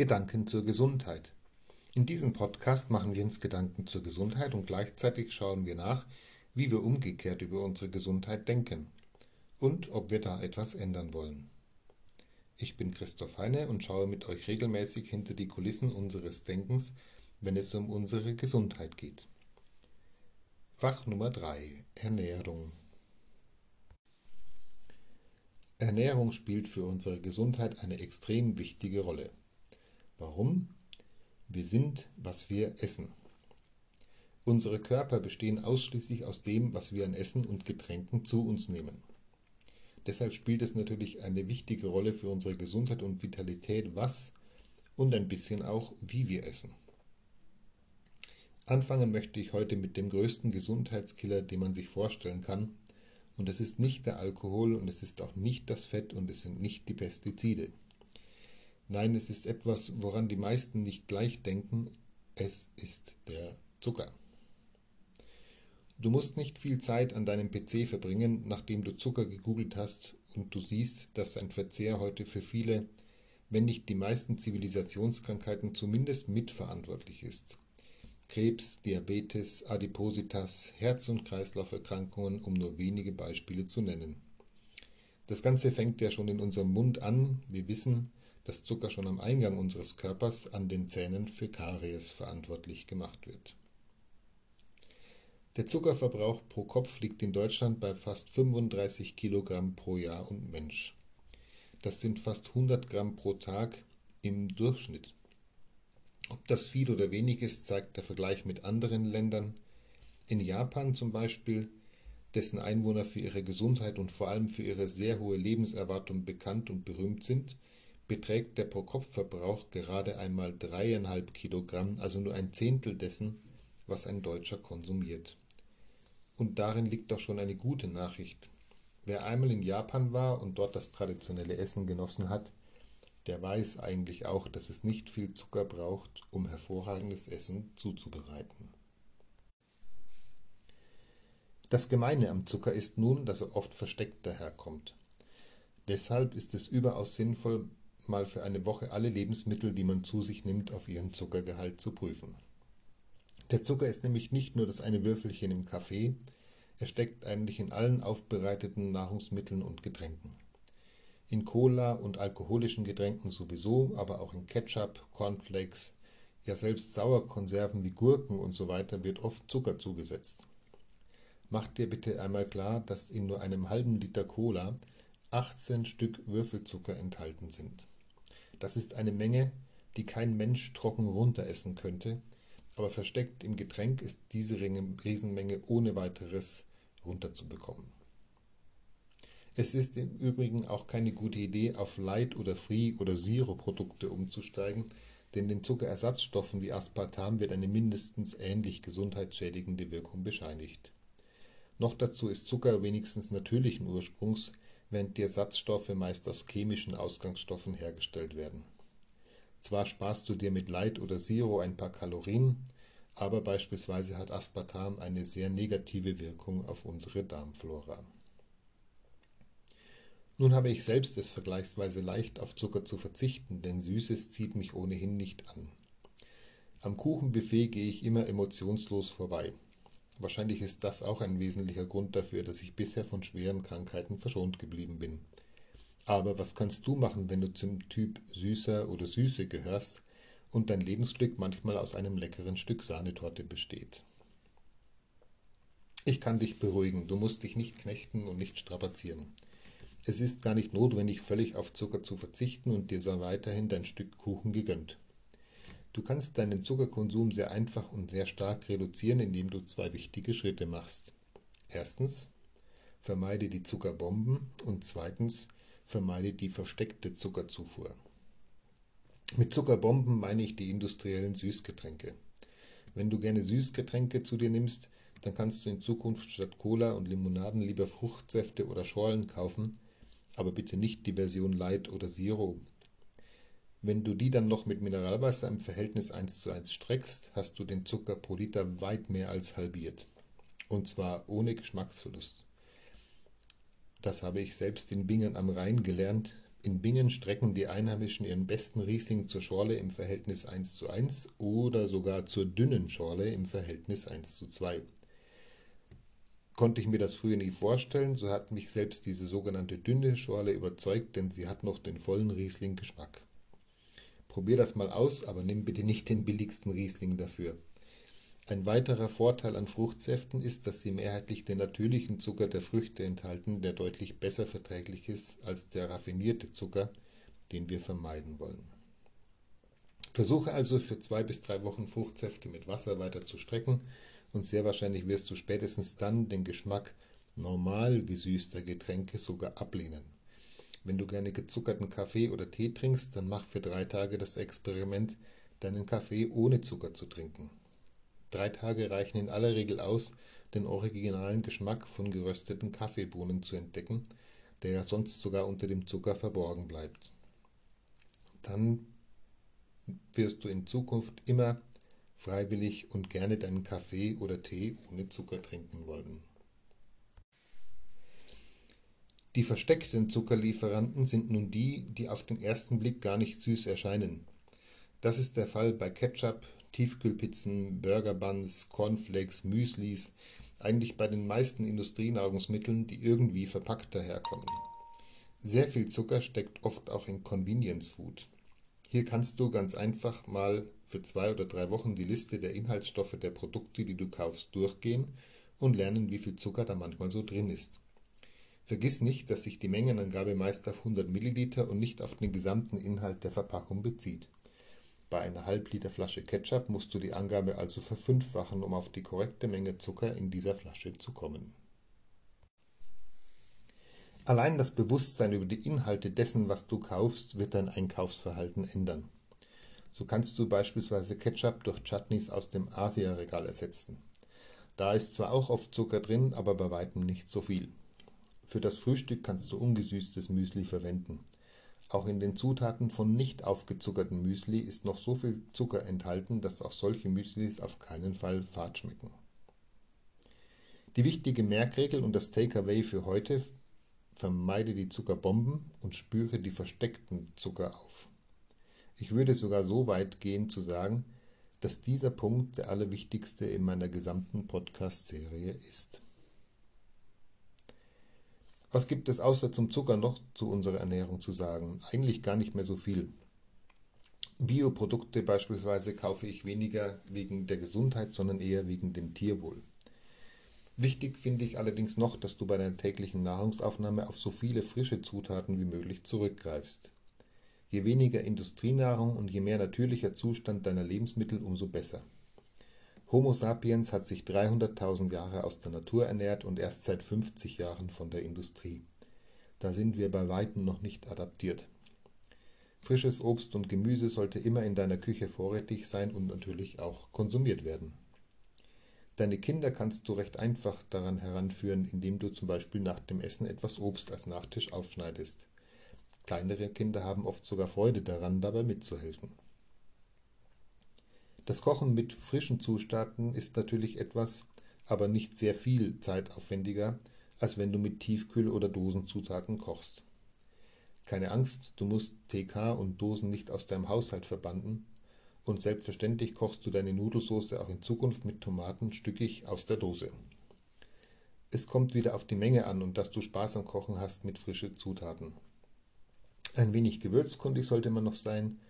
Gedanken zur Gesundheit. In diesem Podcast machen wir uns Gedanken zur Gesundheit und gleichzeitig schauen wir nach, wie wir umgekehrt über unsere Gesundheit denken und ob wir da etwas ändern wollen. Ich bin Christoph Heine und schaue mit euch regelmäßig hinter die Kulissen unseres Denkens, wenn es um unsere Gesundheit geht. Fach Nummer 3 Ernährung Ernährung spielt für unsere Gesundheit eine extrem wichtige Rolle. Warum? Wir sind, was wir essen. Unsere Körper bestehen ausschließlich aus dem, was wir an Essen und Getränken zu uns nehmen. Deshalb spielt es natürlich eine wichtige Rolle für unsere Gesundheit und Vitalität, was und ein bisschen auch, wie wir essen. Anfangen möchte ich heute mit dem größten Gesundheitskiller, den man sich vorstellen kann, und es ist nicht der Alkohol und es ist auch nicht das Fett und es sind nicht die Pestizide. Nein, es ist etwas, woran die meisten nicht gleich denken. Es ist der Zucker. Du musst nicht viel Zeit an deinem PC verbringen, nachdem du Zucker gegoogelt hast und du siehst, dass sein Verzehr heute für viele, wenn nicht die meisten Zivilisationskrankheiten zumindest mitverantwortlich ist. Krebs, Diabetes, Adipositas, Herz- und Kreislauferkrankungen, um nur wenige Beispiele zu nennen. Das Ganze fängt ja schon in unserem Mund an. Wir wissen, dass Zucker schon am Eingang unseres Körpers an den Zähnen für Karies verantwortlich gemacht wird. Der Zuckerverbrauch pro Kopf liegt in Deutschland bei fast 35 Kilogramm pro Jahr und Mensch. Das sind fast 100 Gramm pro Tag im Durchschnitt. Ob das viel oder wenig ist, zeigt der Vergleich mit anderen Ländern. In Japan zum Beispiel, dessen Einwohner für ihre Gesundheit und vor allem für ihre sehr hohe Lebenserwartung bekannt und berühmt sind, beträgt der Pro-Kopf-Verbrauch gerade einmal dreieinhalb Kilogramm, also nur ein Zehntel dessen, was ein Deutscher konsumiert. Und darin liegt doch schon eine gute Nachricht. Wer einmal in Japan war und dort das traditionelle Essen genossen hat, der weiß eigentlich auch, dass es nicht viel Zucker braucht, um hervorragendes Essen zuzubereiten. Das Gemeine am Zucker ist nun, dass er oft versteckt daherkommt. Deshalb ist es überaus sinnvoll, mal für eine Woche alle Lebensmittel, die man zu sich nimmt, auf ihren Zuckergehalt zu prüfen. Der Zucker ist nämlich nicht nur das eine Würfelchen im Kaffee, er steckt eigentlich in allen aufbereiteten Nahrungsmitteln und Getränken. In Cola und alkoholischen Getränken sowieso, aber auch in Ketchup, Cornflakes, ja selbst Sauerkonserven wie Gurken und so weiter wird oft Zucker zugesetzt. Mach dir bitte einmal klar, dass in nur einem halben Liter Cola 18 Stück Würfelzucker enthalten sind. Das ist eine Menge, die kein Mensch trocken runteressen könnte, aber versteckt im Getränk ist diese Riesenmenge ohne weiteres runterzubekommen. Es ist im Übrigen auch keine gute Idee, auf Light- oder Free- oder Zero-Produkte umzusteigen, denn den Zuckerersatzstoffen wie Aspartam wird eine mindestens ähnlich gesundheitsschädigende Wirkung bescheinigt. Noch dazu ist Zucker wenigstens natürlichen Ursprungs, während die Ersatzstoffe meist aus chemischen Ausgangsstoffen hergestellt werden. Zwar sparst du dir mit Light oder Zero ein paar Kalorien, aber beispielsweise hat Aspartam eine sehr negative Wirkung auf unsere Darmflora. Nun habe ich selbst es vergleichsweise leicht, auf Zucker zu verzichten, denn Süßes zieht mich ohnehin nicht an. Am Kuchenbuffet gehe ich immer emotionslos vorbei. Wahrscheinlich ist das auch ein wesentlicher Grund dafür, dass ich bisher von schweren Krankheiten verschont geblieben bin. Aber was kannst du machen, wenn du zum Typ Süßer oder Süße gehörst und dein Lebensglück manchmal aus einem leckeren Stück Sahnetorte besteht? Ich kann dich beruhigen, du musst dich nicht knechten und nicht strapazieren. Es ist gar nicht notwendig, völlig auf Zucker zu verzichten und dir sei weiterhin dein Stück Kuchen gegönnt. Du kannst deinen Zuckerkonsum sehr einfach und sehr stark reduzieren, indem du zwei wichtige Schritte machst. Erstens, vermeide die Zuckerbomben und zweitens, vermeide die versteckte Zuckerzufuhr. Mit Zuckerbomben meine ich die industriellen Süßgetränke. Wenn du gerne Süßgetränke zu dir nimmst, dann kannst du in Zukunft statt Cola und Limonaden lieber Fruchtsäfte oder Schorlen kaufen, aber bitte nicht die Version Light oder Zero, wenn du die dann noch mit Mineralwasser im Verhältnis 1 zu 1 streckst, hast du den Zucker pro Liter weit mehr als halbiert. Und zwar ohne Geschmacksverlust. Das habe ich selbst in Bingen am Rhein gelernt. In Bingen strecken die Einheimischen ihren besten Riesling zur Schorle im Verhältnis 1 zu 1 oder sogar zur dünnen Schorle im Verhältnis 1 zu 2. Konnte ich mir das früher nie vorstellen, so hat mich selbst diese sogenannte dünne Schorle überzeugt, denn sie hat noch den vollen Riesling-Geschmack. Probier das mal aus, aber nimm bitte nicht den billigsten Riesling dafür. Ein weiterer Vorteil an Fruchtsäften ist, dass sie mehrheitlich den natürlichen Zucker der Früchte enthalten, der deutlich besser verträglich ist als der raffinierte Zucker, den wir vermeiden wollen. Versuche also für zwei bis drei Wochen Fruchtsäfte mit Wasser weiter zu strecken und sehr wahrscheinlich wirst du spätestens dann den Geschmack normal gesüßter Getränke sogar ablehnen. Wenn du gerne gezuckerten Kaffee oder Tee trinkst, dann mach für drei Tage das Experiment, deinen Kaffee ohne Zucker zu trinken. Drei Tage reichen in aller Regel aus, den originalen Geschmack von gerösteten Kaffeebohnen zu entdecken, der ja sonst sogar unter dem Zucker verborgen bleibt. Dann wirst du in Zukunft immer freiwillig und gerne deinen Kaffee oder Tee ohne Zucker trinken wollen. Die versteckten Zuckerlieferanten sind nun die, die auf den ersten Blick gar nicht süß erscheinen. Das ist der Fall bei Ketchup, Tiefkühlpizzen, Burgerbuns, Cornflakes, Müslis, eigentlich bei den meisten Industrienahrungsmitteln, die irgendwie verpackt daherkommen. Sehr viel Zucker steckt oft auch in Convenience Food. Hier kannst du ganz einfach mal für zwei oder drei Wochen die Liste der Inhaltsstoffe der Produkte, die du kaufst, durchgehen und lernen, wie viel Zucker da manchmal so drin ist. Vergiss nicht, dass sich die Mengenangabe meist auf 100 Milliliter und nicht auf den gesamten Inhalt der Verpackung bezieht. Bei einer Halbliter Flasche Ketchup musst du die Angabe also verfünffachen, um auf die korrekte Menge Zucker in dieser Flasche zu kommen. Allein das Bewusstsein über die Inhalte dessen, was du kaufst, wird dein Einkaufsverhalten ändern. So kannst du beispielsweise Ketchup durch Chutneys aus dem Asia-Regal ersetzen. Da ist zwar auch oft Zucker drin, aber bei weitem nicht so viel. Für das Frühstück kannst du ungesüßtes Müsli verwenden. Auch in den Zutaten von nicht aufgezuckertem Müsli ist noch so viel Zucker enthalten, dass auch solche Müslis auf keinen Fall fad schmecken. Die wichtige Merkregel und das Takeaway für heute vermeide die Zuckerbomben und spüre die versteckten Zucker auf. Ich würde sogar so weit gehen zu sagen, dass dieser Punkt der allerwichtigste in meiner gesamten Podcast-Serie ist. Was gibt es außer zum Zucker noch zu unserer Ernährung zu sagen? Eigentlich gar nicht mehr so viel. Bioprodukte beispielsweise kaufe ich weniger wegen der Gesundheit, sondern eher wegen dem Tierwohl. Wichtig finde ich allerdings noch, dass du bei deiner täglichen Nahrungsaufnahme auf so viele frische Zutaten wie möglich zurückgreifst. Je weniger Industrienahrung und je mehr natürlicher Zustand deiner Lebensmittel, umso besser. Homo sapiens hat sich 300.000 Jahre aus der Natur ernährt und erst seit 50 Jahren von der Industrie. Da sind wir bei weitem noch nicht adaptiert. Frisches Obst und Gemüse sollte immer in deiner Küche vorrätig sein und natürlich auch konsumiert werden. Deine Kinder kannst du recht einfach daran heranführen, indem du zum Beispiel nach dem Essen etwas Obst als Nachtisch aufschneidest. Kleinere Kinder haben oft sogar Freude daran, dabei mitzuhelfen. Das Kochen mit frischen Zutaten ist natürlich etwas, aber nicht sehr viel zeitaufwendiger, als wenn du mit Tiefkühl- oder Dosenzutaten kochst. Keine Angst, du musst TK und Dosen nicht aus deinem Haushalt verbannen und selbstverständlich kochst du deine Nudelsauce auch in Zukunft mit Tomaten stückig aus der Dose. Es kommt wieder auf die Menge an und dass du Spaß am Kochen hast mit frischen Zutaten. Ein wenig gewürzkundig sollte man noch sein,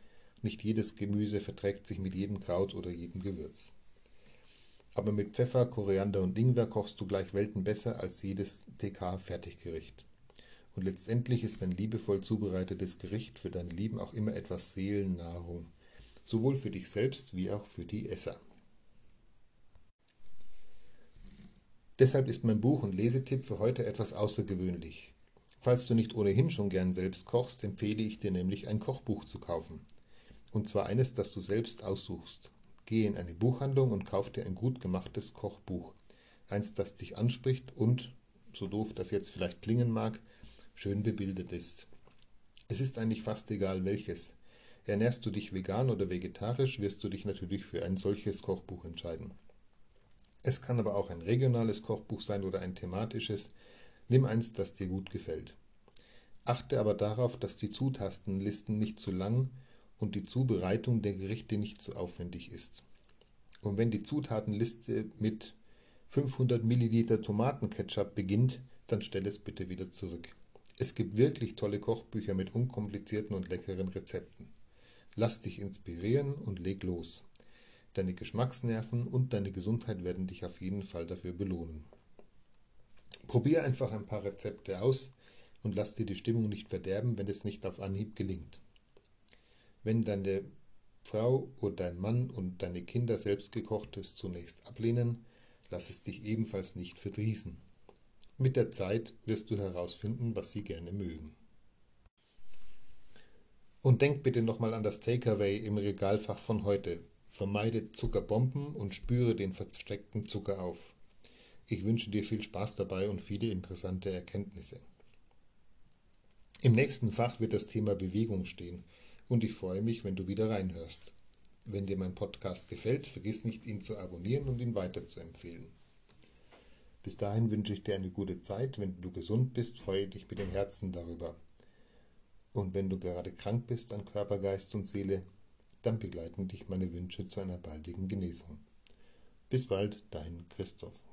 nicht jedes Gemüse verträgt sich mit jedem Kraut oder jedem Gewürz. Aber mit Pfeffer, Koriander und Ingwer kochst du gleich Welten besser als jedes TK-Fertiggericht. Und letztendlich ist ein liebevoll zubereitetes Gericht für dein Lieben auch immer etwas Seelennahrung, sowohl für dich selbst wie auch für die Esser. Deshalb ist mein Buch und Lesetipp für heute etwas außergewöhnlich. Falls du nicht ohnehin schon gern selbst kochst, empfehle ich dir nämlich ein Kochbuch zu kaufen. Und zwar eines, das du selbst aussuchst. Gehe in eine Buchhandlung und kauf dir ein gut gemachtes Kochbuch. Eins, das dich anspricht und, so doof das jetzt vielleicht klingen mag, schön bebildet ist. Es ist eigentlich fast egal welches. Ernährst du dich vegan oder vegetarisch, wirst du dich natürlich für ein solches Kochbuch entscheiden. Es kann aber auch ein regionales Kochbuch sein oder ein thematisches. Nimm eins, das dir gut gefällt. Achte aber darauf, dass die Zutatenlisten nicht zu lang und die Zubereitung der Gerichte nicht zu aufwendig ist. Und wenn die Zutatenliste mit 500 Milliliter Tomatenketchup beginnt, dann stell es bitte wieder zurück. Es gibt wirklich tolle Kochbücher mit unkomplizierten und leckeren Rezepten. Lass dich inspirieren und leg los. Deine Geschmacksnerven und deine Gesundheit werden dich auf jeden Fall dafür belohnen. Probier einfach ein paar Rezepte aus und lass dir die Stimmung nicht verderben, wenn es nicht auf Anhieb gelingt. Wenn deine Frau oder dein Mann und deine Kinder selbstgekochtes zunächst ablehnen, lass es dich ebenfalls nicht verdrießen. Mit der Zeit wirst du herausfinden, was sie gerne mögen. Und denk bitte nochmal an das Takeaway im Regalfach von heute. Vermeide Zuckerbomben und spüre den versteckten Zucker auf. Ich wünsche dir viel Spaß dabei und viele interessante Erkenntnisse. Im nächsten Fach wird das Thema Bewegung stehen und ich freue mich, wenn du wieder reinhörst. Wenn dir mein Podcast gefällt, vergiss nicht, ihn zu abonnieren und ihn weiterzuempfehlen. Bis dahin wünsche ich dir eine gute Zeit. Wenn du gesund bist, freue dich mit dem Herzen darüber. Und wenn du gerade krank bist an Körper, Geist und Seele, dann begleiten dich meine Wünsche zu einer baldigen Genesung. Bis bald, dein Christoph.